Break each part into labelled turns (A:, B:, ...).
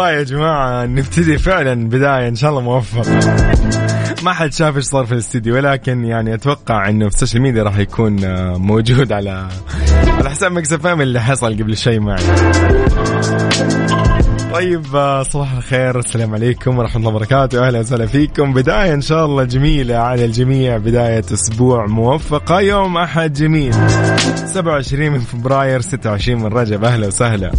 A: والله يا جماعة نبتدي فعلا بداية إن شاء الله موفق. ما حد شاف إيش صار في الاستديو ولكن يعني أتوقع إنه في ال social media راح يكون آه، موجود على على حساب Mix اللي حصل قبل شيء معي. طيب آه، صباح الخير السلام عليكم ورحمة الله وبركاته. أهلا وسهلا فيكم. بداية إن شاء الله جميلة على الجميع. بداية أسبوع موفقة يوم أحد جميل. 27 من فبراير 26 من رجب. أهلا وسهلا.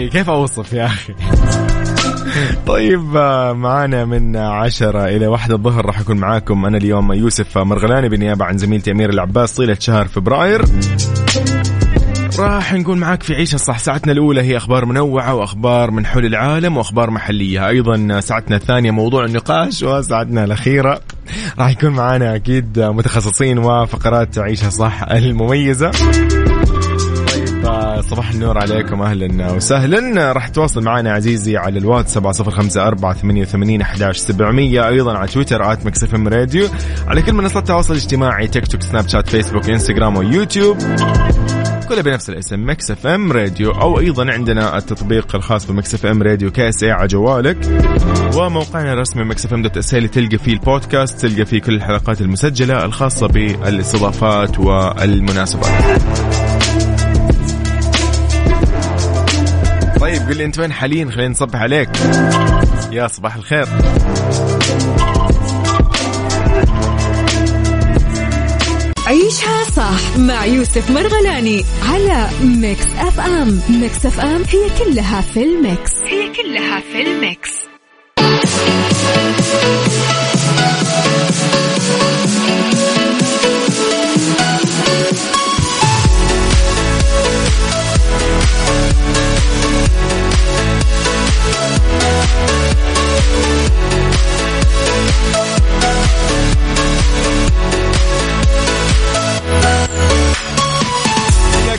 A: أخي كيف أوصف يا أخي؟ طيب آه، معانا من عشرة إلى واحدة الظهر راح أكون معاكم أنا اليوم يوسف مرغلاني بالنيابة عن زميلتي أمير العباس طيلة شهر فبراير. راح نكون معاك في عيشة صح ساعتنا الأولى هي أخبار منوعة وأخبار من حول العالم وأخبار محلية. أيضا ساعتنا الثانية موضوع النقاش وساعتنا الأخيرة راح يكون معانا أكيد متخصصين وفقرات عيشة صح المميزة. صباح النور عليكم أهلا وسهلا. راح تواصل معنا عزيزي على الواتس 7054 88 11700 أيضا على تويتر at Mix FM Radio. على كل منصات التواصل الاجتماعي تيك توك سناب شات فيسبوك إنستغرام ويوتيوب. كلها بنفس الاسم Mix FM Radio. أو أيضا عندنا التطبيق الخاص ب Mix FM Radio كاس اي على جوالك. وموقعنا الرسمي Mix FM dot SA تلقى فيه البودكاست تلقى فيه كل الحلقات المسجلة الخاصة بالاستضافات والمناسبات. طيب قل لي أنت وين حاليا؟ خلينا نصبح عليك. يا صباح الخير.
B: عيشها صح مع يوسف مرغلاني على Mix FM. Mix FM هي كلها في ال mix. هي كلها في ال mix.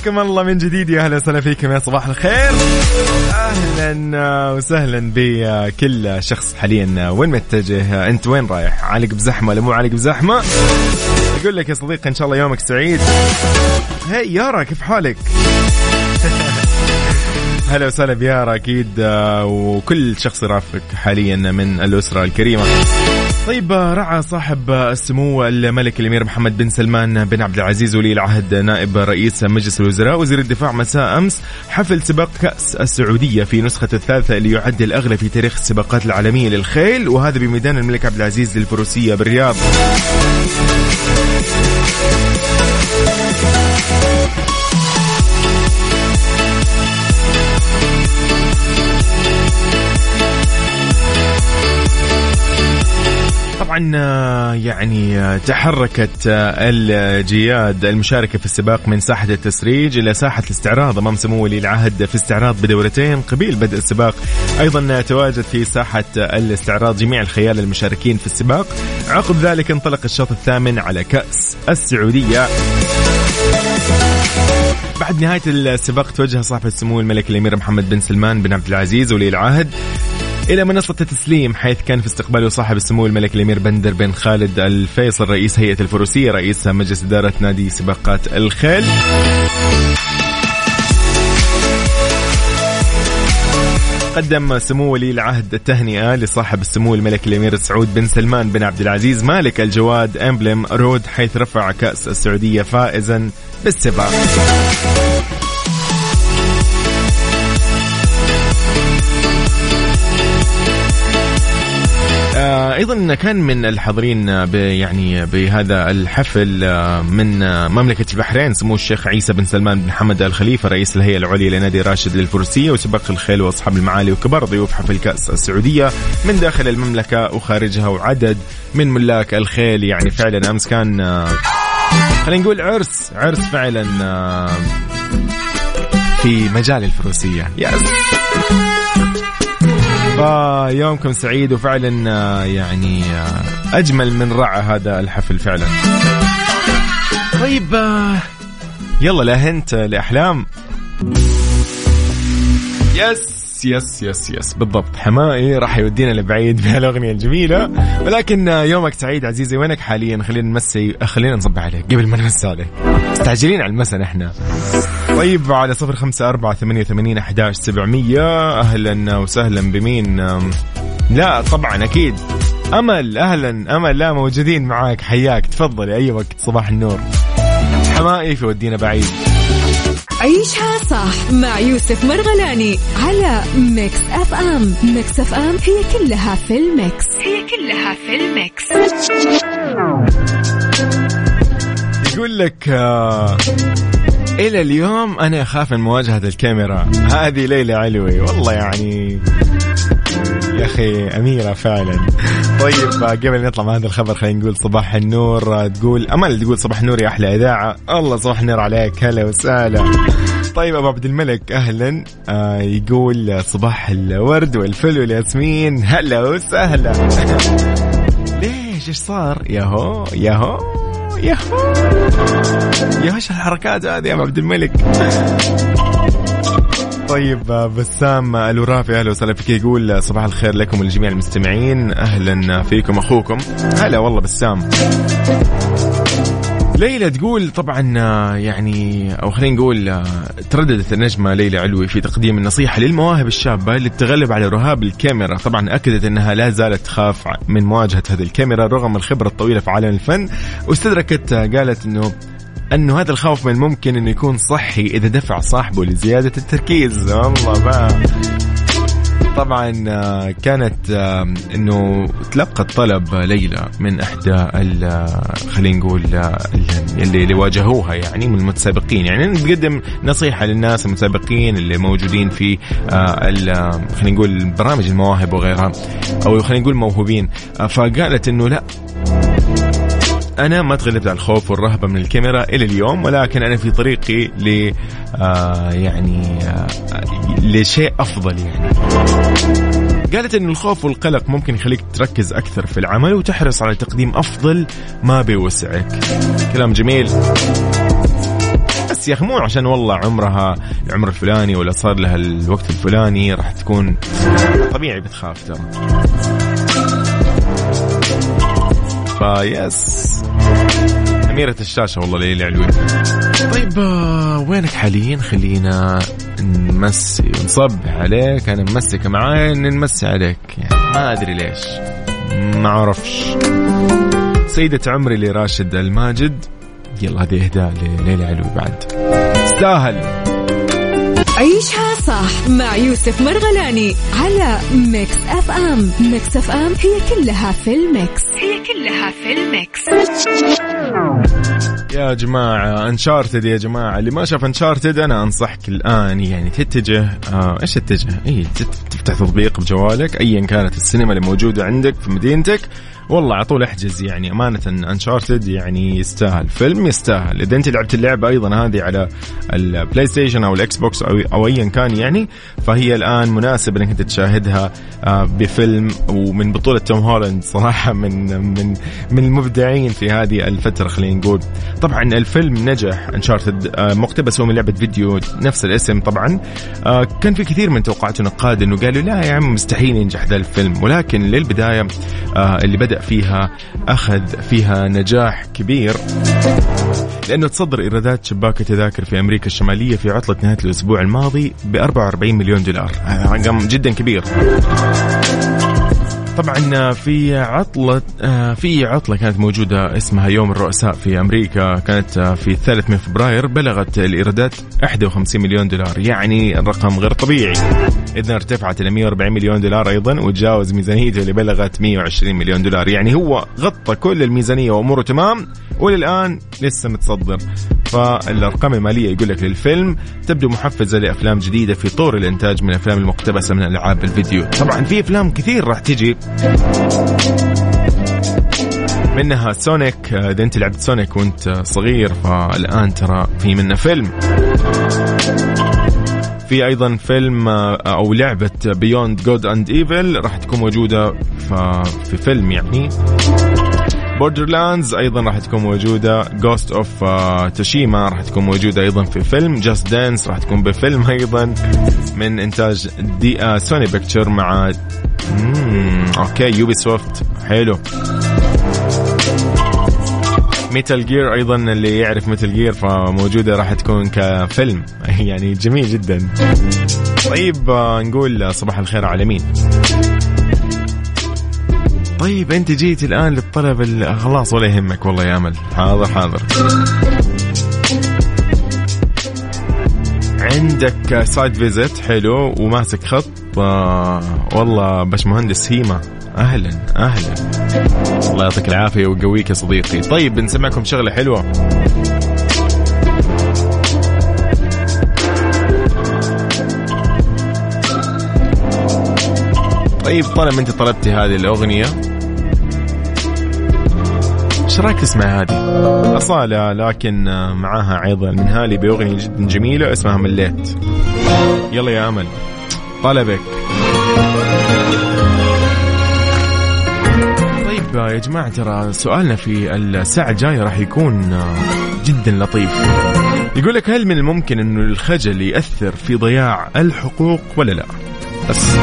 A: حياكم الله من جديد يا أهلا وسهلا فيكم يا صباح الخير. أهلا وسهلا بكل شخص حاليا. وين متجه؟ أنت وين رايح؟ عالق بزحمة ولا مو عالق بزحمة؟ يقول لك يا صديقي إن شاء الله يومك سعيد. هي يارا كيف حالك؟ هلا وسهلا بيارا أكيد وكل شخص يرافقك حاليا من الأسرة الكريمة. طيب رعى صاحب السمو الملك الأمير محمد بن سلمان بن عبد العزيز ولي العهد نائب رئيس مجلس الوزراء وزير الدفاع مساء أمس حفل سباق كأس السعودية في نسخة الثالثة اللي يعد الأغلى في تاريخ السباقات العالمية للخيل وهذا بميدان الملك عبد العزيز للفروسية بالرياض. طبعا آه، يعني آه، تحركت آه، الجياد المشاركة في السباق من ساحة التسريج إلى ساحة الاستعراض. أمام سمو ولي العهد في استعراض بدورتين قبيل بدء السباق. أيضا تواجد في ساحة الاستعراض جميع الخيال المشاركين في السباق. عقب ذلك انطلق الشوط الثامن على كأس السعودية. بعد نهاية السباق توجه صاحب السمو الملك الأمير محمد بن سلمان بن عبد العزيز ولي العهد إلى منصة التسليم حيث كان في استقباله صاحب السمو الملك الأمير بندر بن خالد الفيصل رئيس هيئة الفروسية رئيس مجلس إدارة نادي سباقات الخيل. قدم سمو ولي العهد التهنئة لصاحب السمو الملك الأمير سعود بن سلمان بن عبد العزيز مالك الجواد امبلم رود حيث رفع كأس السعودية فائزا بالسباق. أيضا كان من الحاضرين يعني بهذا الحفل آه، من آه، مملكة البحرين سمو الشيخ عيسى بن سلمان بن حمد ال خليفه رئيس الهيئة العليا لنادي راشد للفروسية وسباق الخيل وأصحاب المعالي وكبار ضيوف حفل كأس السعودية من داخل المملكة وخارجها وعدد من ملاك الخيل. يعني فعلا أمس كان آه، خلينا نقول عرس عرس فعلا آه، في مجال الفروسية. يس فيومكم سعيد وفعلا آه، يعني آه، أجمل من رع هذا الحفل فعلا. طيب يلا لا هنت لأحلام. yes yes yes yes بالضبط. حمائي راح يودينا لبعيد بهالأغنية الجميلة. ولكن يومك سعيد عزيزي. وينك حاليا؟ خلينا نمسي خلينا نصبح عليك. قبل ما نمسي عليك. مستعجلين على المسا إحنا طيب على صفر خمسة أربعة ثمانية وثمانين أحداش سبعمية. أهلا وسهلا بمين؟ لا طبعا أكيد. أمل أهلا أمل. لا موجودين معاك. حياك. تفضلي أي وقت. صباح النور. حمائي في ودينا بعيد.
B: عيشها صح مع يوسف مرغلاني على Mix FM. Mix FM هي كلها في ال mix. هي كلها في ال mix.
A: يقول لك آه إلى اليوم أنا أخاف من مواجهة الكاميرا. هذه ليلى علوي. والله يعني يا أخي أميرة فعلا. طيب قبل نطلع مع هذا الخبر خلينا نقول صباح النور. تقول أمل تقول صباح النور يا أحلى إذاعة. الله صباح النور عليك. هلا وسهلا. طيب أبو عبد الملك أهلا. آه يقول صباح الورد والفل والياسمين. هلا وسهلا. ليش؟ إيش صار؟ ياهو ياهو. ياهو يا إيش الحركات هذه يا عبد الملك. طيب بسام الورافي أهلا وسهلا فيك. يقول صباح الخير لكم ولجميع المستمعين. أهلا فيكم أخوكم. هلا والله بسام. ليلى تقول طبعا يعني أو خلينا نقول ترددت النجمة ليلى علوي في تقديم النصيحة للمواهب الشابة للتغلب على رهاب الكاميرا، طبعا أكدت إنها لا زالت تخاف من مواجهة هذه الكاميرا رغم الخبرة الطويلة في عالم الفن، واستدركت قالت إنه إنه هذا الخوف من الممكن إنه يكون صحي إذا دفع صاحبه لزيادة التركيز. والله بقى طبعا آه، كانت آه، إنه تلقت طلب ليلى من إحدى آه، خلينا نقول اللي اللي واجهوها يعني من المتسابقين. يعني تقدم نصيحة للناس المتسابقين اللي موجودين في خلينا نقول برامج المواهب وغيرها أو خلينا نقول موهوبين. فقالت إنه لا أنا ما تغلبت على الخوف والرهبة من الكاميرا إلى اليوم ولكن أنا في طريقي ل آه يعني آه لشيء أفضل يعني. قالت إن الخوف والقلق ممكن يخليك تركز أكثر في العمل وتحرص على تقديم أفضل ما بيوسعك كلام جميل. بس يا أخي مو عشان والله عمرها العمر الفلاني ولا صار لها الوقت الفلاني راح تكون طبيعي بتخاف ترى. فيس. أميرة الشاشة والله ليلى علوي طيب آه، وينك حاليا؟ خلينا نمسي ونصبح عليك. أنا ممسكة معاي نمسي عليك. يعني ما أدري ليش. ما أعرفش. سيدة عمري لراشد الماجد. يلا هذه إهداء لليلى علوي بعد. تستاهل
B: عيشها صح مع يوسف مرغلاني على Mix FM. Mix FM هي كلها في ال mix. هي كلها في ال mix.
A: يا جماعة Uncharted يا جماعة. اللي ما شاف Uncharted أنا أنصحك الآن يعني تتجه آه إيش تتجه؟ اي تفتح تطبيق بجوالك ايا كانت السينما اللي موجودة عندك في مدينتك. والله على طول احجز يعني أمانة Uncharted يعني يستاهل. فيلم يستاهل. إذا أنت لعبت اللعبة أيضا هذه على ال PlayStation أو ال Xbox أو أو ايا كان يعني فهي الآن مناسب إنك أنت تشاهدها آه، بفيلم ومن بطولة توم هولاند صراحة من من من المبدعين في هذه الفترة خلينا نقول. طبعا الفيلم نجح انشارتد آه، مقتبس هو من لعبة فيديو نفس الاسم طبعا. آه، كان في كثير من توقعات النقاد انه قالوا لا يا عم مستحيل ينجح ذا الفيلم. ولكن للبداية اللي بدأ فيها أخذ فيها نجاح كبير. لأنه تصدر إيرادات شباك التذاكر في أمريكا الشمالية في عطلة نهاية الأسبوع الماضي ب 44 مليون دولار. رقم جدا كبير. طبعا في عطلة في عطلة كانت موجودة اسمها يوم الرؤساء في أمريكا كانت في الثالث من فبراير بلغت الإيرادات 51 مليون دولار يعني الرقم غير طبيعي. إذا ارتفعت إلى 140 مليون دولار أيضا وتجاوز ميزانيته اللي بلغت 120 مليون دولار. يعني هو غطى كل الميزانية وأموره تمام وللآن لسه متصدر. فالأرقام المالية يقول لك للفيلم تبدو محفزة لأفلام جديدة في طور الإنتاج من الأفلام المقتبسة من ألعاب الفيديو. طبعا في أفلام كثير راح تجي. منها Sonic إذا أنت لعبت Sonic وأنت صغير فالآن ترى في منه فيلم. في أيضا فيلم أو لعبة Beyond Good and Evil راح تكون موجودة في فيلم يعني. Borderlands أيضا راح تكون موجودة. Ghost of Tsushima راح تكون موجودة أيضا في فيلم. Just Dance راح تكون بفيلم أيضا. من إنتاج the Sony Picture مع مم. okay Ubisoft حلو. Metal Gear أيضا اللي يعرف Metal Gear فموجودة راح تكون كفيلم. يعني جميل جدا. طيب آه، نقول صباح الخير على مين؟ طيب انت جيت الآن للطلب خلاص ولا يهمك والله يا أمل. حاضر حاضر. عندك site visit حلو وماسك خط. والله باش مهندس هيما. أهلا أهلا. الله يعطيك العافية ويقويك يا صديقي. طيب بنسمعكم شغلة حلوة. طيب طالما انت طلبتي هذه الأغنية إيش رأيك تسمع هذه؟ أصالة لكن معاها أيضا المنهالي بأغنية جدا جميلة اسمها مليت. يلا يا أمل. طلبك. طيب يا جماعة ترى سؤالنا في الساعة الجاية راح يكون جدا لطيف. يقول لك هل من الممكن إنه الخجل يأثر في ضياع الحقوق ولا لا؟ بس.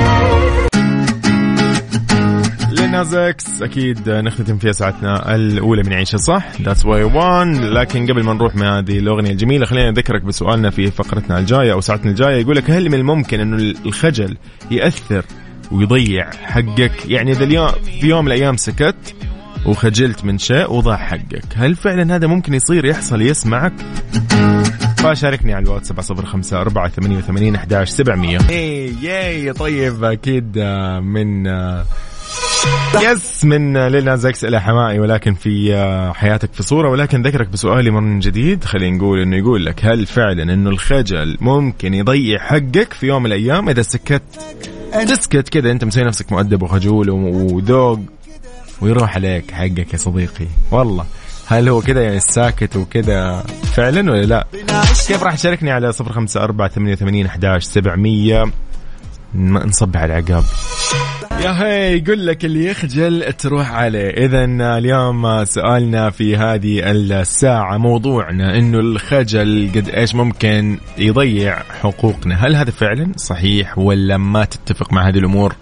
A: نازكس أكيد نختتم فيها ساعتنا الأولى من عيشة صح؟ that's why one لكن قبل ما نروح مع هذه الأغنية الجميلة خلينا نذكرك بسؤالنا في فقرتنا الجاية أو ساعتنا الجاية. يقول لك هل من الممكن إنه الخجل يأثر ويضيع حقك؟ يعني إذا اليوم في يوم من الأيام سكت وخجلت من شيء وضاع حقك هل فعلا هذا ممكن يصير يحصل يسمعك؟ فشاركني على الواتس 705 4 88 11 700 اي ياي طيب أكيد من yes من ليلى زكس إلى حمائي ولكن في آه، حياتك في صورة ولكن ذكرك بسؤالي من جديد. خلينا نقول إنه يقول لك هل فعلا إنه الخجل ممكن يضيع حقك في يوم من الأيام؟ إذا سكت تسكت كذا أنت مسوي نفسك مؤدب وخجول وذوق ويروح عليك حقك يا صديقي. والله هل هو كذا يعني الساكت وكذا فعلا ولا لا؟ كيف راح تشاركني على صفر خمسة أربعة ثمانية وثمانين أحداش سبعمية؟ نصب على العقاب. يا هي يقول لك اللي يخجل تروح عليه. اذا اليوم سؤالنا في هذه الساعة موضوعنا إنه الخجل قد إيش ممكن يضيع حقوقنا. هل هذا فعلا صحيح ولا ما تتفق مع هذه الأمور؟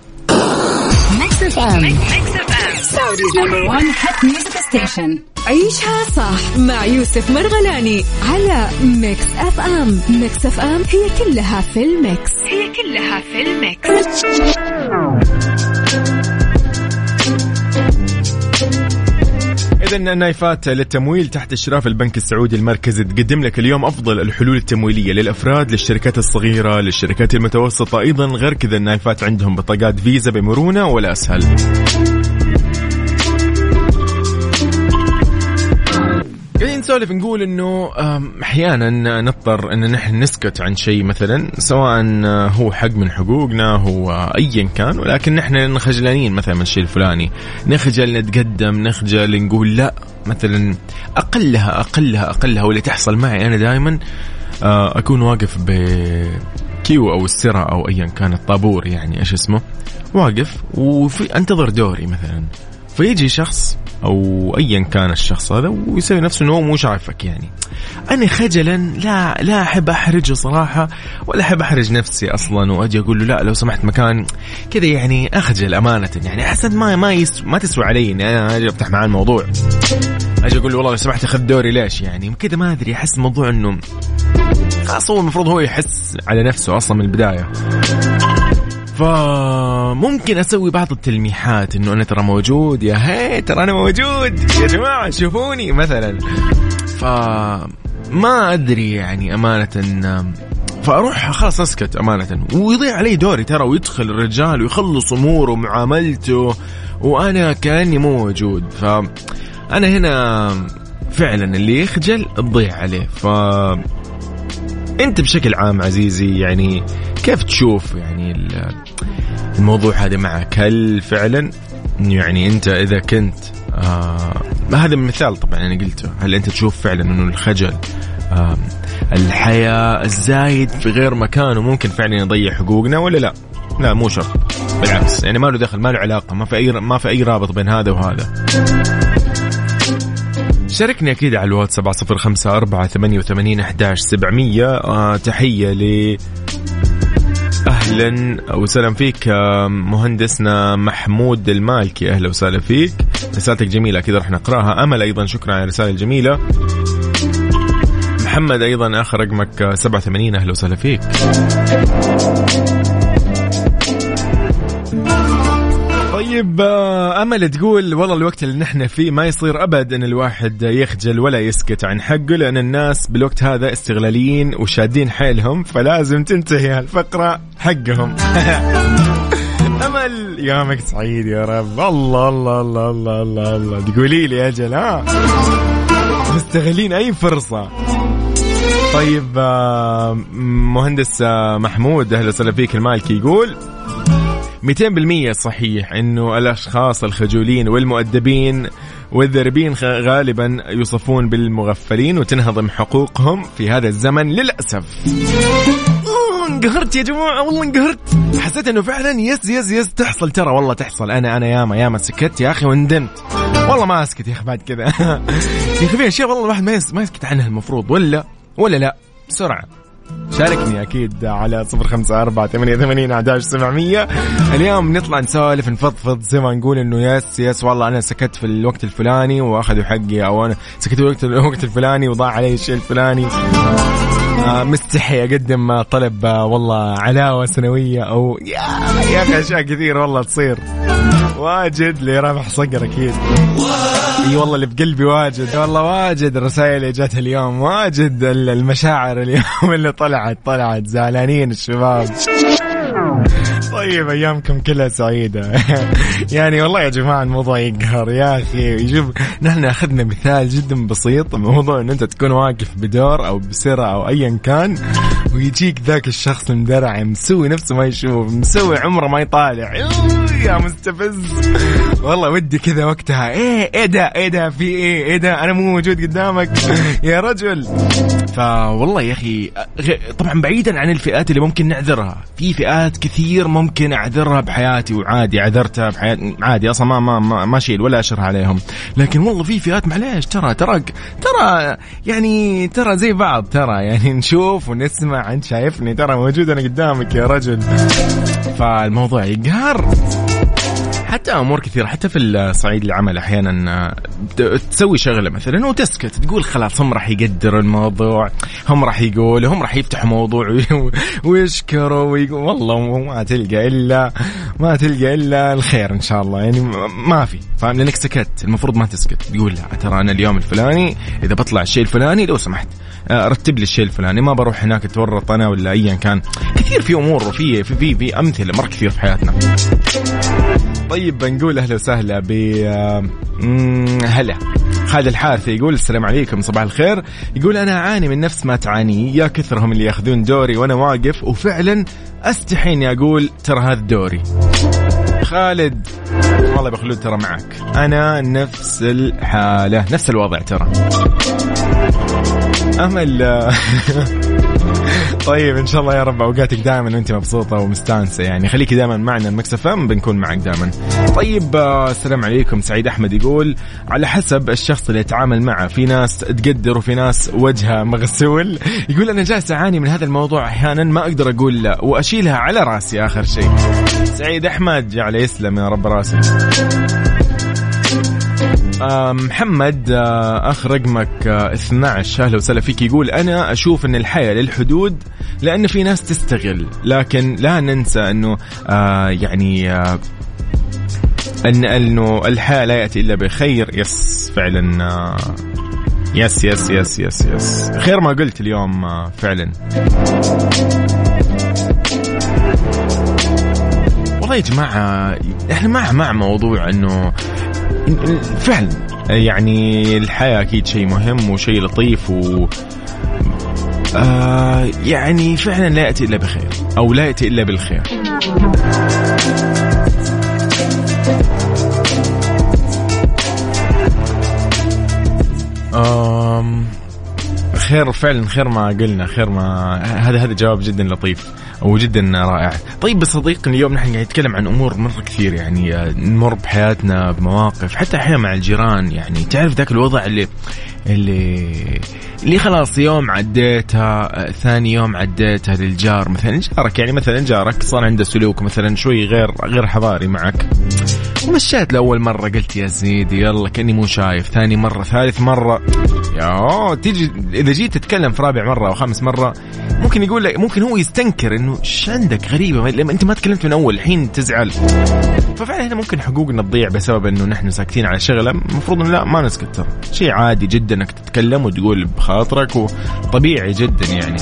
B: عيشها صح مع يوسف مرغلاني على Mix FM Mix FM هي كلها في ال mix. هي كلها في ال mix.
A: إذا النايفات للتمويل تحت إشراف البنك السعودي المركزي تقدم لك اليوم أفضل الحلول التمويلية للأفراد للشركات الصغيرة للشركات المتوسطة. أيضا غير كذا النايفات عندهم بطاقات فيزا بمرونة ولا أسهل. نسولف نقول إنه أحيانا نضطر إن نحن نسكت عن شيء مثلا سواء هو حق من حقوقنا هو ايا كان ولكن نحن خجلانين مثلا من الشيء الفلاني. نخجل نتقدم نخجل نقول لا مثلا أقلها أقلها أقلها واللي تحصل معي أنا دائما آه، أكون واقف بكيو أو السرة أو ايا كان الطابور يعني إيش اسمه واقف وفي أنتظر دوري مثلا. فيجي شخص أو ايا كان الشخص هذا ويسوي نفسه إنه هو مو شايفك يعني. أنا خجلا لا لا أحب أحرجه صراحة ولا أحب أحرج نفسي أصلا وأجي أقول له لا لو سمحت مكان كذا يعني أخجل أمانة يعني. احس ما ما يس ما تسوى علي إني أنا أجي أفتح معاه الموضوع. أجي أقول له والله لو سمحت اخذ دوري ليش يعني؟ كذا ما أدري أحس الموضوع إنه خلاص هو المفروض هو يحس على نفسه أصلا من البداية. فممكن أسوي بعض التلميحات إنه أنا ترى موجود يا هي ترى أنا موجود. يا جماعة شوفوني مثلا. ف ما أدري يعني أمانة فأروح خلاص أسكت أمانة. ويضيع علي دوري ترى ويدخل الرجال ويخلص أموره ومعاملته وأنا كأني مو موجود. ف أنا هنا فعلا اللي يخجل تضيع عليه. ف انت بشكل عام عزيزي يعني كيف تشوف يعني الموضوع هذا معك؟ هل فعلا يعني انت إذا كنت آه هذا مثال طبعا أنا قلته هل أنت تشوف فعلا أنه الخجل آه الحياة الزايد في غير مكانه ممكن فعلا يضيع حقوقنا ولا لا؟ لا مو شرط بالعكس يعني ما له دخل ما له علاقة ما في أي ما في أي رابط بين هذا وهذا. شاركني أكيد على الواتس سبعة صفر خمسة أربعة ثمانية وثمانين أحداش سبعمية. آه تحية ل أهلا وسهلا فيك آه، مهندسنا محمود المالكي. أهلا وسهلا فيك. رسالتك جميلة أكيد راح نقراها. أمل أيضا شكرا على الرسالة الجميلة. محمد أيضا آخر رقمك 87 أهلا وسهلا فيك. طيب آه، أمل تقول والله الوقت اللي نحن فيه ما يصير أبد إن الواحد يخجل ولا يسكت عن حقه لأن الناس بالوقت هذا استغلاليين وشادين حيلهم فلازم تنتهي هالفقرة حقهم. أمل يومك سعيد يا رب. الله الله الله الله الله, الله. تقولي لي أجل ها؟ مستغلين أي فرصة؟ طيب آه، مهندس آه، محمود أهلا وسهلا فيك المالكي يقول 200% صحيح إنه الأشخاص الخجولين والمؤدبين والذربين غالبا يوصفون بالمغفلين وتنهضم حقوقهم في هذا الزمن للأسف. انقهرت يا جماعة والله انقهرت. حسيت إنه فعلا yes yes yes تحصل ترى والله تحصل. أنا أنا ياما ياما سكت يا أخي وندمت والله ما أسكت يا أخي بعد كذا. يا أخي في أشياء والله الواحد ما يسكت عنها المفروض ولا ولا لا بسرعة. شاركني أكيد على صفر خمسة أربعة ثمانية ثمانين عداش سبعمية. اليوم نطلع نسولف نفضفض زي ما نقول إنه yes yes والله أنا سكت في الوقت الفلاني وأخذوا حقي أو أنا سكت في الوقت الفلاني وضاع علي الشيء الفلاني. مستحي أقدم طلب آه والله علاوة سنوية أو يا يا أخي أشياء كثير والله تصير. واجد لي رابح صقر أكيد. إي والله اللي بقلبي واجد والله واجد الرسائل اللي جات اليوم واجد المشاعر اليوم اللي طلعت طلعت زعلانين الشباب. طيب أيامكم كلها سعيدة. يعني والله يا جماعة الموضوع يقهر يا أخي شوف نحن أخذنا مثال جدا بسيط موضوع إن أنت تكون واقف بدور أو بسرعة أو ايا كان ويجيك ذاك الشخص المدرع مسوي نفسه ما يشوف مسوي عمره ما يطالع. يا مستفز. والله ودي كذا وقتها. إيه إيه ده إيه ده في إيه إيه ده أنا مو موجود قدامك. يا رجل. فوالله يا أخي طبعا بعيدا عن الفئات اللي ممكن نعذرها. في فئات كثير ممكن أعذرها بحياتي وعادي عذرتها بحياتي. عادي أصلا ما ما ما, ما شيل ولا اشر عليهم. لكن والله في فئات معليش ترى ترى ترى يعني ترى زي بعض ترى يعني نشوف ونسمع أنت شايفني ترى موجود أنا قدامك يا رجل. فالموضوع يقهر. حتى أمور كثيرة حتى في الصعيد العمل أحيانا تسوي شغلة مثلا وتسكت تقول خلاص هم راح يقدروا الموضوع هم راح يقولوا هم راح يفتحوا موضوع ويشكروا ويقول والله ما تلقى إلا ما تلقى إلا الخير إن شاء الله يعني ما في فاهم؟ لأنك سكت المفروض ما تسكت تقول لا ترى أنا اليوم الفلاني إذا بطلع الشيء الفلاني لو سمحت آه، رتب لي الشيء الفلاني ما بروح هناك أتورط أنا ولا ايا كان. كثير في أمور وفي في في, في أمثلة مرة كثير في حياتنا. طيب بنقول أهلا وسهلا ب هلا. خالد الحارثي يقول السلام عليكم صباح الخير. يقول أنا أعاني من نفس ما تعاني يا كثرهم اللي يأخذون دوري وأنا واقف وفعلا استحي اني أقول ترى هذا دوري. خالد والله بخلود ترى معك. أنا نفس الحالة نفس الوضع ترى. امل طيب إن شاء الله يا رب أوقاتك دائما وأنت مبسوطة ومستانسة يعني. خليكي دائما معنا المكسف بنكون معك دائما طيب آه، السلام عليكم. سعيد أحمد يقول على حسب الشخص اللي يتعامل معه في ناس تقدر وفي ناس وجهها مغسول. يقول أنا جالس أعاني من هذا الموضوع أحيانا ما أقدر أقول لا وأشيلها على رأسي آخر شيء. سعيد أحمد جعل يسلم يا رب راسي آه، محمد آه، أخ رقمك 12 أهلا وسهلا فيك. يقول أنا أشوف إن الحياة للحدود لأن في ناس تستغل لكن لا ننسى إنه آه، يعني ان إنه الحياة لا يأتي إلا بخير. yes فعلا yes yes yes yes yes. خير ما قلت اليوم فعلا. والله يا جماعة إحنا مع مع موضوع إنه فعلا. يعني الحياة أكيد شيء مهم وشيء لطيف و آه يعني فعلا لا يأتي إلا بخير أو لا يأتي إلا بالخير. آم خير فعلا خير ما قلنا خير ما هذا هذا جواب جدا لطيف. وجدا رائع. طيب صديقي اليوم نحن قاعد نتكلم عن أمور مره كثير يعني نمر بحياتنا بمواقف حتى أحيانا مع الجيران يعني. تعرف ذاك الوضع اللي اللي اللي خلاص يوم عديتها ثاني يوم عديتها للجار مثلا. جارك يعني مثلا جارك صار عنده سلوك مثلا شوي غير غير حضاري معك. ومشيت لأول مرة قلت يا سيدي يلا كأني مو شايف. ثاني مرة ثالث مرة. يا تيجي إذا جيت تتكلم في رابع مرة أو خامس مرة ممكن يقول لك ممكن هو يستنكر انه إيش عندك غريبه لما أنت ما تكلمت من أول الحين تزعل. ففعلا هنا ممكن حقوقنا تضيع بسبب إنه نحن ساكتين على شغلة. المفروض إنه لا ما نسكت ترى. شيء عادي جدا إنك تتكلم وتقول بخاطرك وطبيعي جدا يعني.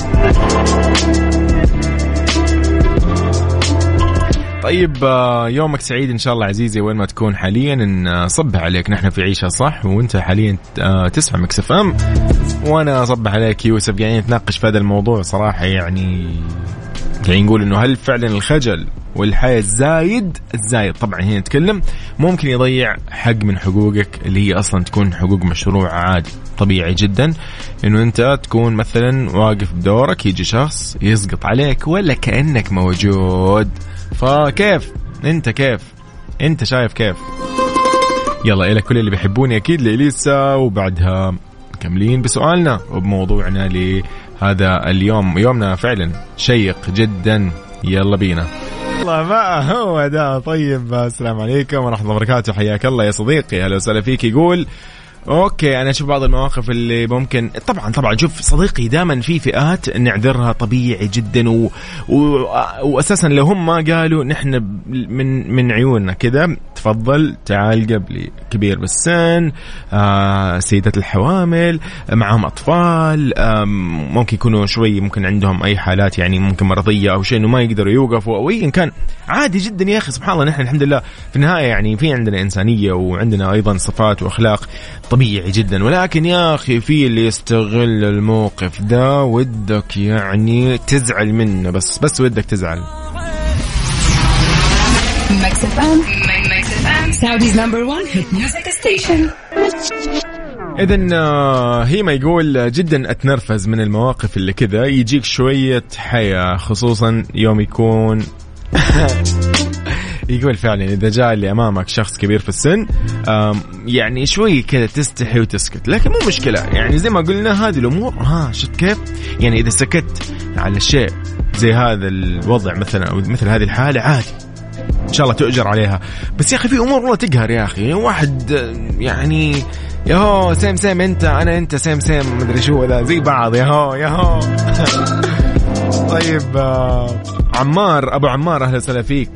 A: طيب آه، يومك سعيد إن شاء الله عزيزي وين ما تكون حاليا. نصبح عليك. نحن في عيشها صح وأنت حاليا آه، تسمع مكسف إم. وأنا اصبح عليك يوسف. قاعدين نتناقش في هذا الموضوع صراحة يعني قاعدين نقول إنه هل فعلا الخجل والحياة الزايد الزايد طبعا هنا نتكلم ممكن يضيع حق من حقوقك اللي هي أصلا تكون حقوق مشروع عادي طبيعي جدا. إنه أنت تكون مثلا واقف بدورك يجي شخص يسقط عليك ولا كأنك موجود. فكيف؟ أنت كيف؟ أنت شايف كيف؟ يلا إلى كل اللي بيحبوني أكيد لإليسا وبعدها مكملين بسؤالنا وبموضوعنا لهذا اليوم. يومنا فعلا شيق جدا. يلا بينا. الله ما هو ده. طيب السلام عليكم ورحمة الله وبركاته. حياك الله يا صديقي. أهلا وسهلا فيك. يقول أوكي أنا أشوف بعض المواقف اللي ممكن طبعا طبعا شوف صديقي دائما في فئات نعذرها طبيعي جدا و... و... واساسا لو هم ما قالوا نحن من من عيوننا كذا. تفضل تعال قبلي. كبير بالسن آه سيدة الحوامل معهم أطفال آه ممكن يكونوا شوي ممكن عندهم أي حالات يعني ممكن مرضية أو شيء إنه ما يقدروا يوقفوا أو ايا كان عادي جدا يا أخي سبحان الله نحن الحمد لله. في النهاية يعني في عندنا إنسانية وعندنا أيضا صفات وأخلاق طبيعي جدا. ولكن يا أخي في اللي يستغل الموقف ده ودك يعني تزعل منه بس بس ودك تزعل. اذا آه، هي ما يقول جدا أتنرفز من المواقف اللي كذا. يجيك شوية حياة خصوصا يوم يكون يقول فعلا إذا جاء اللي أمامك شخص كبير في السن يعني شوي كذا تستحي وتسكت. لكن مو مشكلة. يعني زي ما قلنا هذه الأمور ها شفت كيف؟ يعني إذا سكت على شيء زي هذا الوضع مثلا أو مثل هذه الحالة عادي. إن شاء الله تؤجر عليها. بس يا أخي في أمور والله تقهر يا أخي. واحد يعني يا هو same same أنت أنا أنت same same مدري شو ذا زي بعض يا هو يا هو طيب آه، عمار أبو عمار أهلا وسهلا فيك.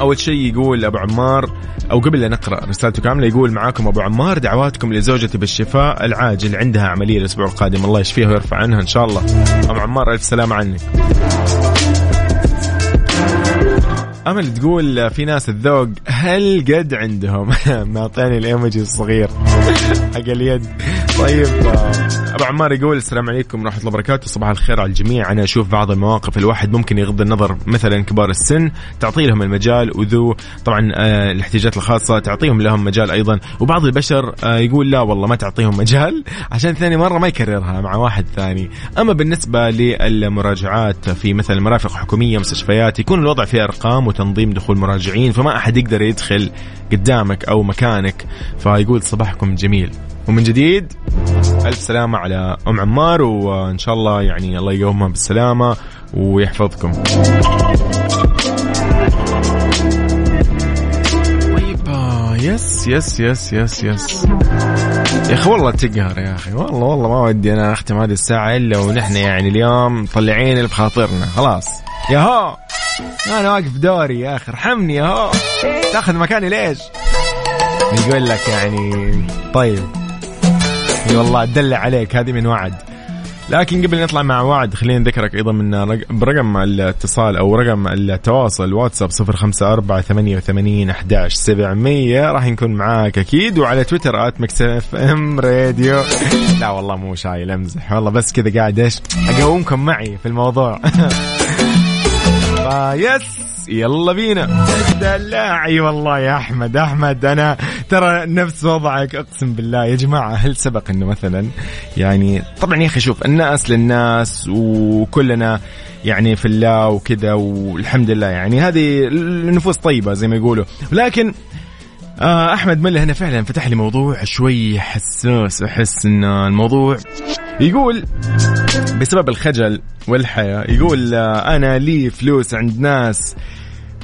A: أول شيء يقول أبو عمار أو قبل لا نقرأ رسالته كاملة يقول معاكم أبو عمار دعواتكم لزوجتي بالشفاء العاجل عندها عملية الأسبوع القادم. الله يشفيها ويرفع عنها إن شاء الله. أبو عمار ألف سلامه عنك. أمل تقول في ناس الذوق هل قد عندهم؟ معطيني الايموجي الصغير. حق اليد. طيب أبو عمار يقول السلام عليكم ورحمه الله وبركاته. صباح الخير على الجميع. أنا أشوف بعض المواقف الواحد ممكن يغض النظر مثلا كبار السن تعطي لهم المجال وذو طبعا آه الاحتياجات الخاصة تعطيهم لهم مجال أيضا. وبعض البشر آه يقول لا والله ما تعطيهم مجال عشان ثاني مرة ما يكررها مع واحد ثاني. أما بالنسبة للمراجعات في مثلا مرافق حكومية مستشفيات يكون الوضع فيها أرقام وتنظيم دخول مراجعين فما أحد يقدر يدخل قدامك أو مكانك. فيقول صباحكم جميل. ومن جديد ألف سلامة على أم عمار وإن شاء الله يعني الله يقومها بالسلامة ويحفظكم. طيب yes yes yes yes yes. يا أخي والله تقهر يا أخي والله والله ما ودي أنا أختم هذه الساعة إلا ونحن يعني اليوم مطلعين اللي بخاطرنا خلاص. يا هو أنا واقف دوري يا أخي ارحمني يا هو تاخذ مكاني ليش؟ يقول لك يعني طيب. والله ادلع عليك هذه من وعد. لكن قبل نطلع مع وعد خلينا نذكرك أيضا من برقم الاتصال أو رقم التواصل واتساب 054 88 11 700 راح نكون معاك أكيد وعلى تويتر at Mix FM Radio. لا والله مو شايل أمزح والله بس كذا قاعد إيش أقومكم معي في الموضوع. يس يلا بينا. دلاعي والله يا أحمد. أحمد أنا ترى نفس وضعك. أقسم بالله يا جماعة هل سبق إنه مثلا يعني طبعا يا أخي شوف الناس للناس وكلنا يعني في الله وكذا والحمد لله يعني هذه النفوس طيبة زي ما يقولوا. لكن آه أحمد مله هنا فعلا فتح لي موضوع شوي حساس أحس إن الموضوع يقول بسبب الخجل والحياة يقول آه أنا لي فلوس عند ناس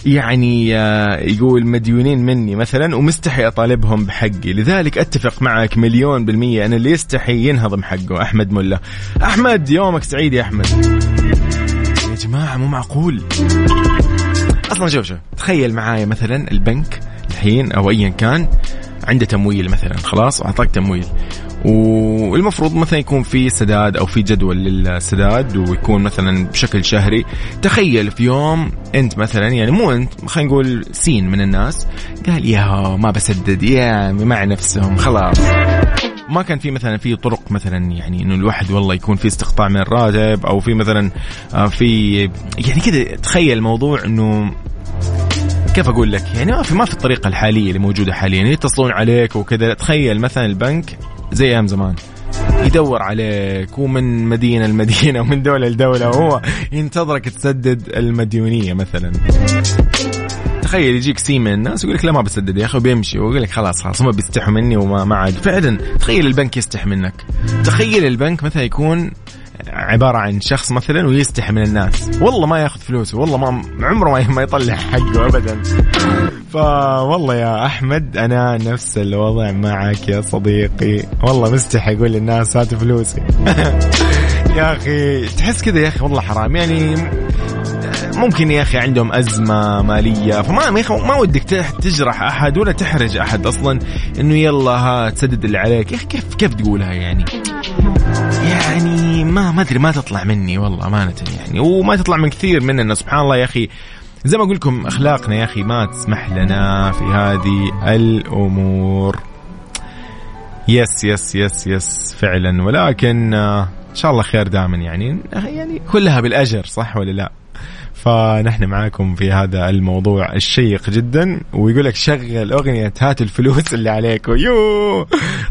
A: يعني آه يقول مديونين مني مثلا ومستحي أطالبهم بحقي. لذلك أتفق معك مليون بالمية أنا اللي يستحي ينهضم حقه أحمد ملا. أحمد يومك سعيد يا أحمد. يا جماعة مو معقول. أصلا شوف شوف. تخيل معايا مثلا البنك الحين أو ايا كان عنده تمويل مثلا خلاص واعطاك تمويل. والمفروض مثلا يكون في سداد أو في جدول للسداد ويكون مثلا بشكل شهري. تخيل في يوم أنت مثلا يعني مو أنت خلينا نقول سين من الناس قال يا ما بسدد يا مع نفسهم خلاص. ما كان في مثلا في طرق مثلا يعني إنه الواحد والله يكون في استقطاع من الراتب أو في مثلا آه، في يعني كذا تخيل موضوع إنه كيف أقول لك؟ يعني ما في ما في الطريقة الحالية اللي موجودة حاليا يتصلون عليك وكذا. تخيل مثلا البنك زي أيام زمان. يدور عليك ومن مدينة لمدينة ومن دولة لدولة وهو ينتظرك تسدد المديونية مثلا. تخيل يجيك سي من الناس ويقول لك لا ما بسدد يا أخي وبيمشي ويقول لك خلاص خلاص هم بيستحوا مني وما ما عاد. فعلا تخيل البنك يستح منك تخيل البنك مثلا يكون عبارة عن شخص مثلا ويستحي من الناس. والله ما ياخذ فلوسه والله ما عمره ما يطلع حقه ابدا. فوالله يا أحمد أنا نفس الوضع معك يا صديقي. والله مستحي أقول للناس هاتوا فلوسي. يا أخي تحس كذا يا أخي والله حرام. يعني ممكن يا أخي عندهم أزمة مالية. فما ما ودك تجرح أحد ولا تحرج أحد أصلا إنه يلا ها تسدد اللي عليك. يا أخي كيف كيف تقولها يعني؟ يعني ما ما أدري ما تطلع مني والله أمانة يعني. وما تطلع من كثير مننا سبحان الله يا أخي. زي ما أقول لكم أخلاقنا يا أخي ما تسمح لنا في هذه الأمور. yes yes yes yes فعلا. ولكن آه، إن شاء الله خير دائما يعني. يعني كلها بالأجر صح ولا لا؟ فنحن معاكم في هذا الموضوع الشيق جدا ويقول لك شغل أغنية هات الفلوس اللي عليك. يو!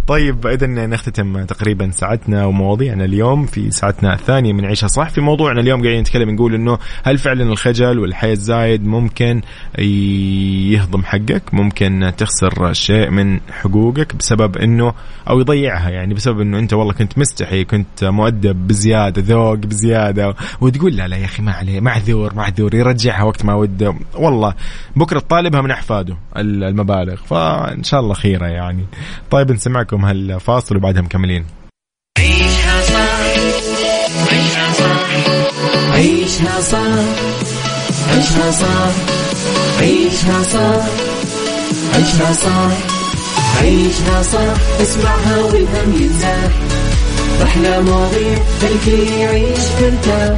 A: طيب اذا نختتم تقريبا ساعتنا ومواضيعنا اليوم في ساعتنا الثانية من عيشها. صح في موضوعنا اليوم قاعدين نتكلم نقول إنه هل فعلا الخجل والحياة الزايد ممكن يهضم حقك؟ ممكن تخسر شيء من حقوقك بسبب إنه أو يضيعها؟ يعني بسبب إنه أنت والله كنت مستحي كنت مؤدب بزيادة ذوق بزيادة وتقول لا لا يا أخي ما عليه معذور معذور يرجعها وقت ما وده والله بكرة تطالبها من احفاده المبالغ. فإن شاء الله خيرة يعني. طيب نسمعكم هالفاصل وبعدها مكملين. عيشها صح عيشها صح عيشها صح عيشها صح عيشها صح عيشها صح عيشها صح. اسمعها والهم ينزاح أحلى مواضيع خلي يعيش ترتاح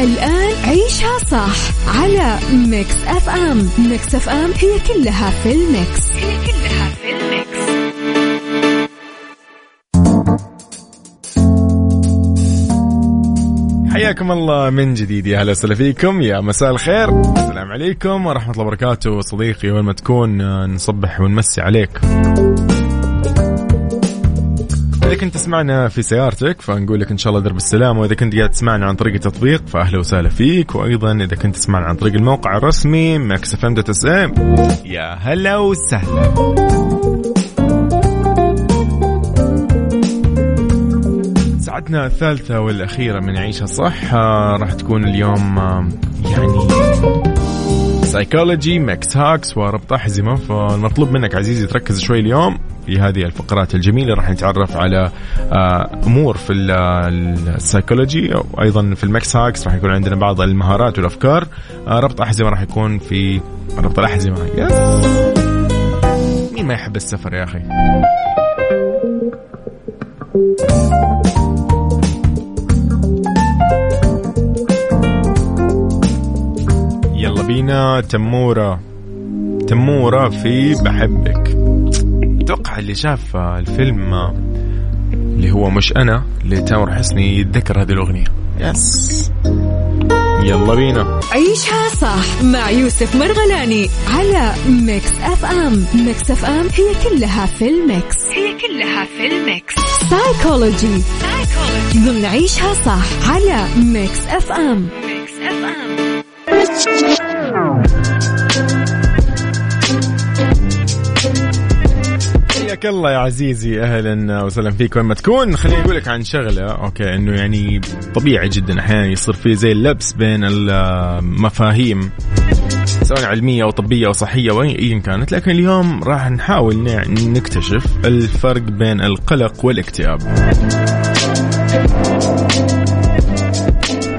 B: الآن عيشها صح على Mix FM. Mix FM هي كلها في ال mix. هي كلها في ال mix.
A: حياكم الله من جديد يا أهلا وسهلا فيكم. يا مساء الخير. السلام عليكم ورحمة الله وبركاته. صديقي وين ما تكون نصبح ونمسي عليك. إذا كنت تسمعنا في سيارتك فنقول لك إن شاء الله درب السلامة وإذا كنت قاعد تسمعنا عن طريق التطبيق فأهلا وسهلا فيك. وأيضا إذا كنت تسمعنا عن طريق الموقع الرسمي Mix FM dot اس ام يا هلا وسهلا. ساعتنا الثالثة والأخيرة من عيشها صح راح تكون اليوم يعني psychology Mix hacks وربط أحزمة فالمطلوب منك عزيزي تركز شوي اليوم في هذه الفقرات الجميلة. راح نتعرف على آه، أمور في السايكولوجي وأيضا في ال Mix hacks راح يكون عندنا بعض المهارات والأفكار. آه، ربط أحزمة راح يكون في ربط الأحزمة. yes مين ما يحب السفر يا أخي؟ بينا تمورة. تمورة في بحبك. أتوقع اللي شاف الفيلم اللي هو مش أنا لتامر حسني يتذكر هذه الأغنية. yes. يلا بينا.
B: عيشها صح مع يوسف مرغلاني على Mix FM. Mix FM هي كلها في ال mix. هي كلها في الميكس. سايكولوجي ضمن عيشها صح على Mix FM. Mix FM.
A: حياك الله يا عزيزي أهلا وسهلا فيك. وين ما تكون خليني أقول لك عن شغلة. okay إنه يعني طبيعي جدا أحيانا يصير في زي اللبس بين المفاهيم سواء علمية أو طبية أو صحية أو ايا كانت. لكن اليوم راح نحاول نكتشف الفرق بين القلق والاكتئاب.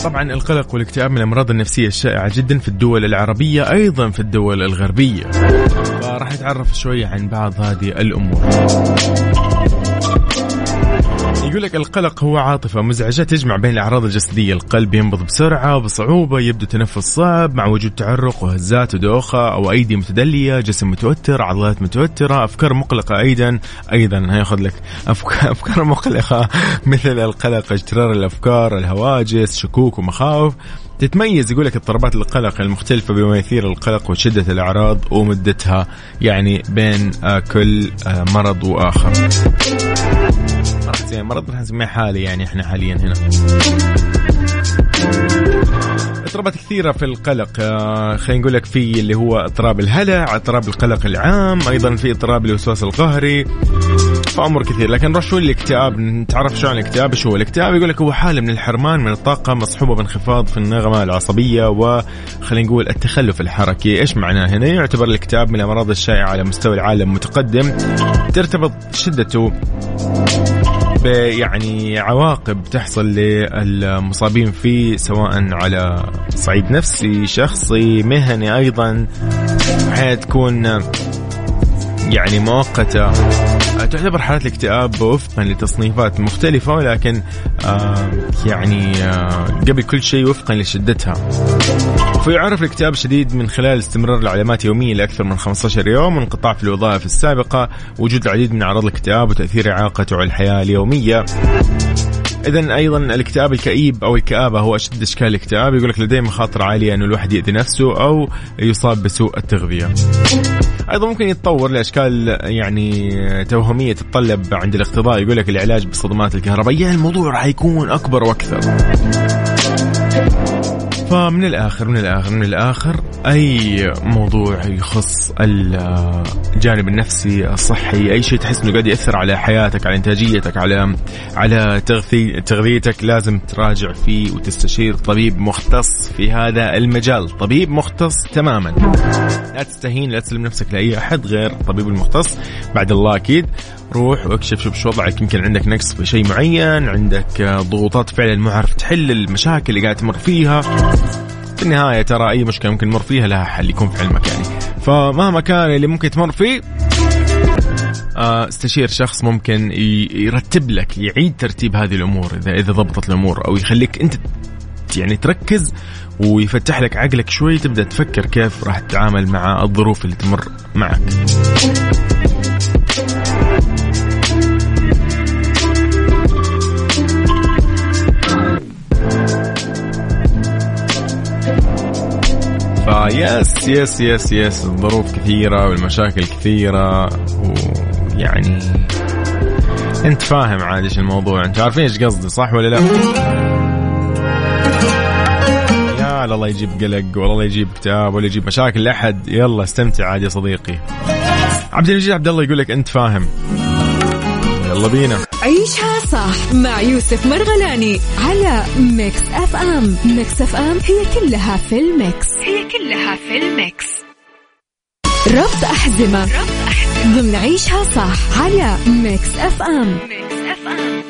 A: طبعا القلق والاكتئاب من الأمراض النفسية الشائعة جدا في الدول العربية أيضا في الدول الغربية. فراح نتعرف شوية عن بعض هذه الأمور. يقول لك القلق هو عاطفة مزعجة تجمع بين الأعراض الجسدية. القلب ينبض بسرعة وبصعوبة يبدو تنفس صعب مع وجود تعرق وهزات ودوخة أو أيدي متدلية جسم متوتر عضلات متوترة أفكار مقلقة أيضا. أيضا هياخذ لك أفكار مقلقة مثل القلق اجترار الأفكار الهواجس شكوك ومخاوف. تتميز يقول لك اضطرابات القلق المختلفة بما يثير القلق وشدة الأعراض ومدتها يعني بين آه، كل آه، مرض وآخر. راح تسميها مرض راح نسميها حالي يعني إحنا حاليا هنا. اضطرابات كثيرة في القلق. آه خلينا نقول لك في اللي هو اضطراب الهلع اضطراب القلق العام أيضا في اضطراب الوسواس القهري فامر كثير لكن نروح شو الاكتئاب نتعرف شو عن الاكتئاب؟ شو الاكتئاب؟ يقول لك هو حالة من الحرمان من الطاقة مصحوبة بانخفاض في النغمة العصبية وخلينا نقول التخلف الحركي. إيش معناه هنا؟ يعتبر الاكتئاب من الأمراض الشائعة على مستوى العالم المتقدم ترتبط شدته يعني عواقب تحصل للمصابين فيه سواء على صعيد نفسي شخصي مهني أيضا أحيانا تكون يعني مؤقتة. تعتبر حالات الاكتئاب وفقا لتصنيفات مختلفة ولكن آه يعني آه قبل كل شيء وفقا لشدتها. فيعرف الاكتئاب الشديد من خلال استمرار العلامات يوميا لأكثر من 15 يوم انقطاع في الوظائف السابقة وجود العديد من أعراض الاكتئاب وتأثير إعاقته على الحياة اليومية. اذا أيضا الاكتئاب الكئيب أو الكآبة هو أشد إشكال الاكتئاب يقول لك لديه مخاطر عالية انه الواحد يأذي نفسه أو يصاب بسوء التغذية. أيضا ممكن يتطور لأشكال يعني توهمية تتطلب عند الاقتضاء يقول لك العلاج بالصدمات الكهربائية الموضوع راح يكون أكبر وأكثر. فمن الآخر من الآخر من الآخر أي موضوع يخص الجانب النفسي الصحي أي شيء تحس إنه قاعد يأثر على حياتك على إنتاجيتك على على تغذي تغذيتك لازم تراجع فيه وتستشير طبيب مختص في هذا المجال. طبيب مختص تماما. لا تستهين لا تسلم نفسك لأي أحد غير الطبيب المختص. بعد الله أكيد. روح واكشف شوف شو وضعك. يمكن عندك نقص في شيء معين عندك ضغوطات فعلا مو عارف تحل المشاكل اللي قاعد تمر فيها. في النهاية ترى أي مشكلة ممكن تمر فيها لها حل يكون في علمك يعني. فمهما كان اللي ممكن تمر فيه آه، استشير شخص ممكن يرتب لك يعيد ترتيب هذه الأمور. إذا إذا ضبطت الأمور أو يخليك أنت يعني تركز ويفتح لك عقلك شوي تبدأ تفكر كيف راح تتعامل مع الظروف اللي تمر معك. ف yes yes yes yes الظروف كثيرة والمشاكل كثيرة ويعني أنت فاهم عاد إيش الموضوع. أنت عارفين إيش قصدي صح ولا لا؟ يا الله يجيب قلق والله يجيب اكتئاب ولا يجيب مشاكل لأحد. يلا استمتع عاد يا صديقي. عبد المجيد عبد الله يقول لك أنت فاهم. يلا بينا.
B: عيشها صح مع يوسف مرغلاني على Mix FM. Mix FM هي كلها في ال mix. هي كلها في ال mix. ربط أحزمة. ربط أحزمة. ضمن عيشها صح على Mix FM. Mix F M.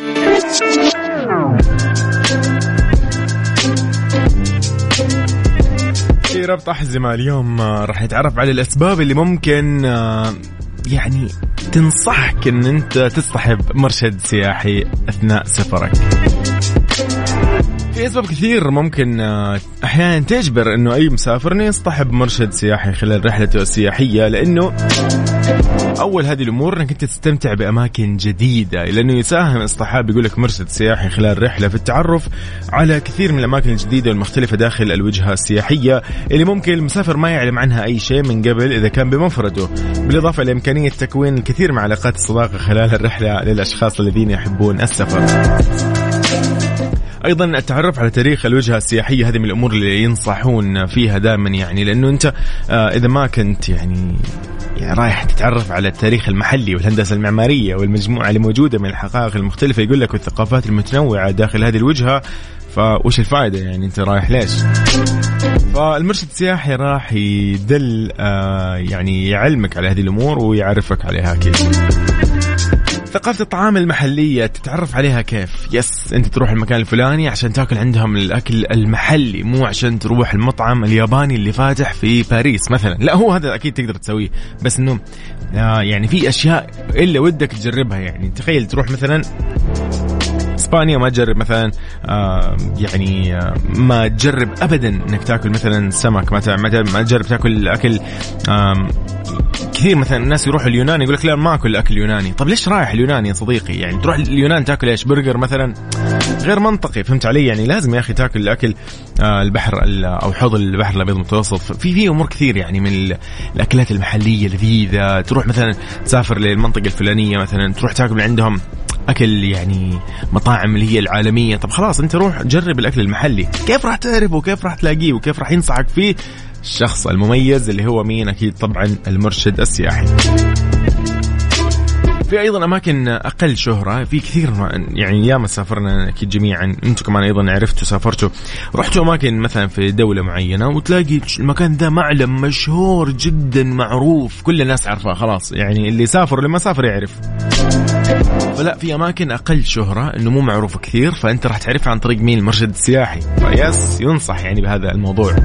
A: في ربط أحزمة اليوم آه، راح نتعرف على الأسباب اللي ممكن آه، يعني تنصحك إن أنت تصطحب مرشد سياحي أثناء سفرك. في أسباب كثير ممكن آه، أحيانا تجبر إنه أي مسافر إنه يصطحب مرشد سياحي خلال رحلته السياحية لأنه أول هذه الأمور إنك أنت تستمتع بأماكن جديدة لأنه يساهم اصطحاب يقول لك مرشد سياحي خلال رحلة في التعرف على كثير من الأماكن الجديدة والمختلفة داخل الوجهة السياحية اللي ممكن المسافر ما يعلم عنها أي شيء من قبل إذا كان بمفرده. بالإضافة لإمكانية تكوين الكثير من علاقات الصداقة خلال الرحلة للأشخاص الذين يحبون السفر. أيضا التعرف على تاريخ الوجهة السياحية هذه من الأمور اللي ينصحون فيها دائما يعني لأنه أنت آه، إذا ما كنت يعني يعني رايح تتعرف على التاريخ المحلي والهندسة المعمارية والمجموعة اللي موجودة من الحقائق المختلفة يقول لك والثقافات المتنوعة داخل هذه الوجهة فوش الفائده يعني أنت رايح ليش؟ فالمرشد السياحي راح يدل آه يعني يعلمك على هذه الأمور ويعرفك عليها أكيد. ثقافة الطعام المحلية تتعرف عليها كيف؟ يس أنت تروح المكان الفلاني عشان تاكل عندهم الأكل المحلي مو عشان تروح المطعم الياباني اللي فاتح في باريس مثلا. لا هو هذا أكيد تقدر تسويه. بس إنه آه يعني في أشياء إلا ودك تجربها يعني. تخيل تروح مثلا إسبانيا ما تجرب مثلا آه يعني آه ما تجرب ابدا إنك تاكل مثلا سمك ما ما تجرب تاكل اكل آه كثير مثلا الناس يروحوا اليونان يقول لك لا ما اكل أكل يوناني. طب ليش رايح اليونان يا صديقي؟ يعني تروح اليونان تاكل إيش؟ برجر مثلا غير منطقي فهمت علي؟ يعني لازم يا أخي تاكل اكل آه البحر أو حوض البحر الأبيض المتوسط. في في أمور كثير يعني من الأكلات المحلية لذيذة. تروح مثلا تسافر للمنطقة الفلانية مثلا تروح تاكل من عندهم أكل يعني مطاعم اللي هي العالمية. طب خلاص أنت روح جرب الأكل المحلي. كيف راح تعرفه وكيف راح تلاقيه وكيف راح ينصحك فيه؟ الشخص المميز اللي هو مين؟ أكيد طبعا المرشد السياحي. في أيضا أماكن أقل شهرة في كثير يعني ياما سافرنا أكيد جميعا أنتم كمان أيضا عرفتوا سافرتوا. رحتوا أماكن مثلا في دولة معينة وتلاقي المكان ذا معلم مشهور جدا معروف كل الناس عارفاه خلاص. يعني اللي سافر واللي ما سافر يعرف. فلا في أماكن أقل شهرة إنه مو معروفة كثير فأنت راح تعرفها عن طريق مين المرشد السياحي فيس ينصح يعني بهذا الموضوع.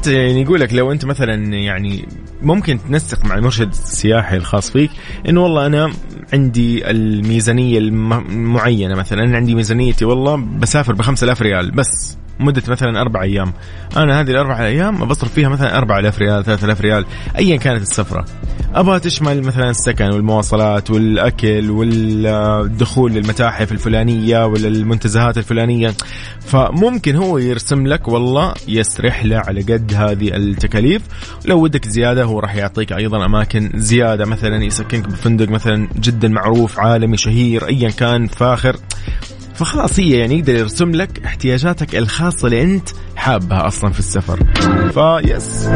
A: حتى يعني يقول لك لو أنت مثلا يعني ممكن تنسق مع المرشد السياحي الخاص فيك انه والله أنا عندي الميزانية المعينة مثلا عندي ميزانيتي والله بسافر ب 5000 ريال بس مدة مثلا أربع أيام. أنا هذه الأربع أيام بصرف فيها مثلا 4000 ريال 3000 ريال أيا كانت السفرة. أبغى تشمل مثلا السكن والمواصلات والأكل والدخول للمتاحف الفلانية ولا المنتزهات الفلانية. فممكن هو يرسم لك والله يس رحلة على قد هذه التكاليف. لو ودك زيادة هو راح يعطيك أيضا أماكن زيادة مثلا يسكنك بفندق مثلا جدا معروف عالمي شهير أيا كان فاخر. فخلاص هي يعني يقدر يرسم لك احتياجاتك الخاصة اللي أنت حابها أصلا في السفر. فيس.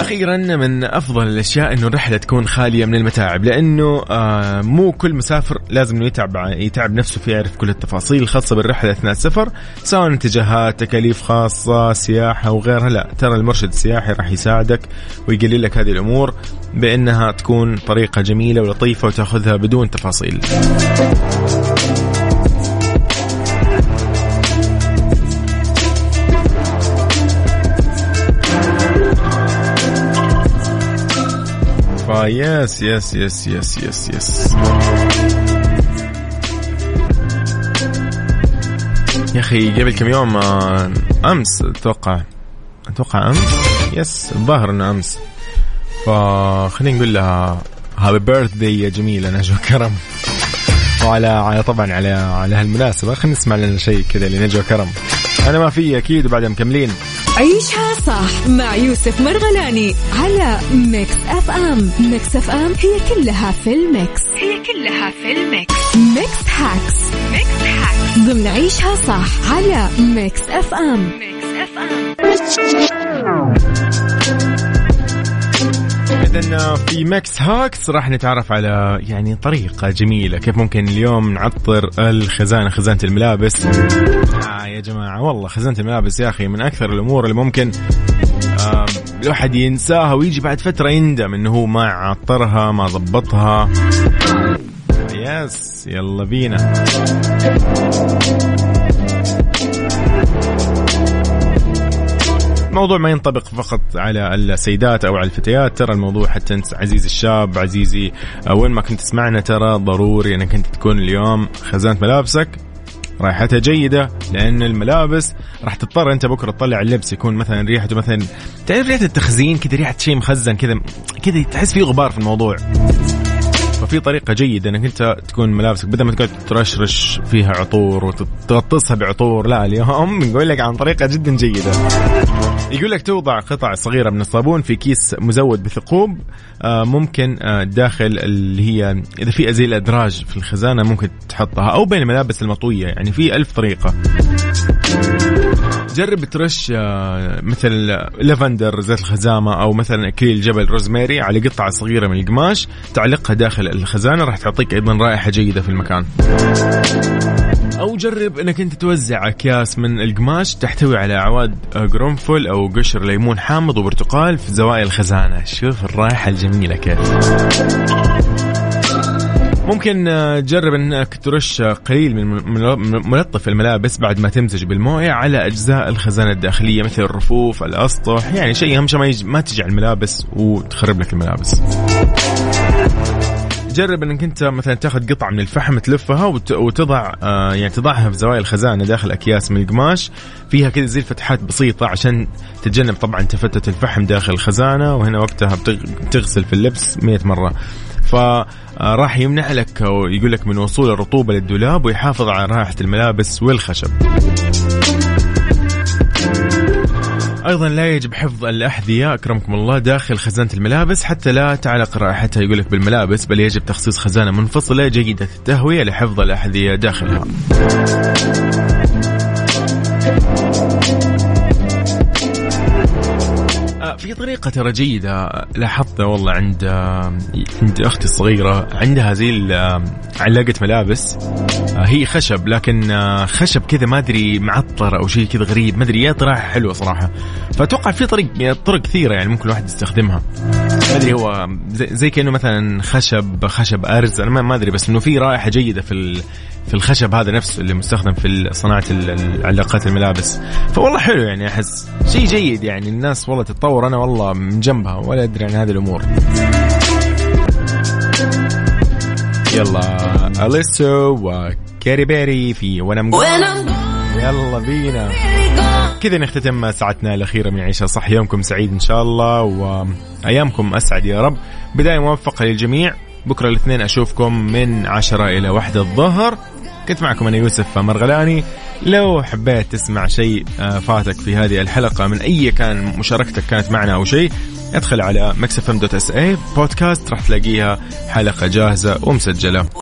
A: أخيرا من أفضل الأشياء إنه الرحلة تكون خالية من المتاعب لأنه آه مو كل مسافر لازم إنه يتعب يتعب نفسه في يعرف كل التفاصيل الخاصه بالرحلة أثناء السفر سواء اتجاهات تكاليف خاصة سياحة وغيرها لا ترى المرشد السياحي راح يساعدك ويقلل لك هذه الأمور بأنها تكون طريقة جميلة ولطيفة وتأخذها بدون تفاصيل. yes yes yes yes yes yes يا أخي قبل كم يوم آه، أمس أتوقع أتوقع أمس؟ yes الظاهر إنه أمس. فخلينا نقول لها happy birthday يا جميلة نجوى كرم. وعلى على طبعا على على هالمناسبة خلينا نسمع لنا شيء كذا لنجوى كرم. أنا ما في أكيد وبعدها مكملين.
B: عيشها صح مع يوسف مرغلاني على Mix FM. Mix FM هي كلها في ال mix. هي كلها في ال mix. Mix Hacks Mix Hacks ضمن عيشها صح على Mix FM. Mix FM.
A: إذا في Mix Hacks راح نتعرف على يعني طريقة جميلة كيف ممكن اليوم نعطر الخزانة خزانة الملابس؟ آه يا جماعة والله خزانة الملابس يا أخي من أكثر الأمور اللي ممكن آه الواحد ينساها ويجي بعد فترة يندم إنه هو ما عطرها ما ضبطها. يس يلا بينا. الموضوع ما ينطبق فقط على السيدات أو على الفتيات. ترى الموضوع حتى أنت عزيزي الشاب عزيزي وين ما كنت تسمعنا ترى ضروري إنك أنت تكون اليوم خزانه ملابسك. رائحتها جيدة لأن الملابس راح تضطر أنت بكرة تطلع اللبس. يكون مثلا ريحته مثلا تعرف ريحة التخزين كذا ريحة شيء مخزن كذا كذا تحس فيه غبار في الموضوع. ففي طريقة جيدة إنك أنت تكون ملابسك بدل ما تقعد ترشرش فيها عطور وتغطسها بعطور لا اليوم نقول لك عن طريقة جدا جيدة. يقول لك توضع قطع صغيرة من الصابون في كيس مزود بثقوب آه، ممكن آه، داخل اللي هي إذا في أزيل أدراج في الخزانة ممكن تحطها أو بين الملابس المطوية يعني في ألف طريقة. جرب ترش آه، مثل لافندر زيت الخزامة أو مثلا أكليل جبل روزماري على قطعة صغيرة من القماش تعلقها داخل الخزانة راح تعطيك أيضا رائحة جيدة في المكان. أو جرب إنك أنت توزع أكياس من القماش تحتوي على أعواد قرنفل أو قشر ليمون حامض وبرتقال في زوايا الخزانة. شوف الرائحة الجميلة كيف. ممكن آه، تجرب إنك ترش قليل من ملطف الملابس بعد ما تمزج بالمويه على أجزاء الخزانة الداخلية مثل الرفوف، الأسطح، يعني شيء أهم شيء ما, تجي على الملابس وتخرب لك الملابس. جرب إنك أنت مثلا تاخذ قطعة من الفحم تلفها وتضع آه يعني تضعها في زوايا الخزانة داخل أكياس من القماش فيها كذا زي الفتحات بسيطة عشان تتجنب طبعا تفتت الفحم داخل الخزانة وهنا وقتها بتغسل في اللبس 100 مرة فراح يمنع لك ويقول لك من وصول الرطوبة للدولاب ويحافظ على رائحة الملابس والخشب. أيضا لا يجب حفظ الأحذية أكرمكم الله داخل خزانة الملابس حتى لا تعلق رائحتها يقول لك بالملابس بل يجب تخصيص خزانة منفصلة جيدة التهوية لحفظ الأحذية داخلها. في طريقة ترى جيدة. لاحظتها والله عند عند أختي الصغيرة عندها زي علاقة ملابس. هي خشب لكن خشب كذا ما أدري معطر أو شيء كذا غريب ما أدري يا طريقة حلوة صراحة. فأتوقع في طريق طرق كثيرة يعني ممكن الواحد يستخدمها. ما أدري هو زي, زي كأنه مثلا خشب خشب أرز أنا ما أدري بس إنه في رائحة جيدة في في الخشب هذا نفسه اللي مستخدم في صناعة علاقات الملابس. فوالله حلو يعني أحس شيء جيد يعني. الناس والله تتطور. أنا والله من جنبها ولا أدري عن هذه الأمور. يلا أليسو وكاري بيري في وأنا يلا بينا. كذا نختتم ساعتنا الأخيرة. من عيشة صح يومكم سعيد إن شاء الله وأيامكم أسعد يا رب. بداية موفقة للجميع. بكرة الاثنين أشوفكم من عشرة إلى واحدة الظهر. كنت معكم أنا يوسف مرغلاني لو حبيت تسمع شيء آه، فاتك في هذه الحلقة من أي كان مشاركتك كانت معنا أو شيء ادخل على mixfm dot SA podcast راح تلاقيها حلقة جاهزة ومسجلة.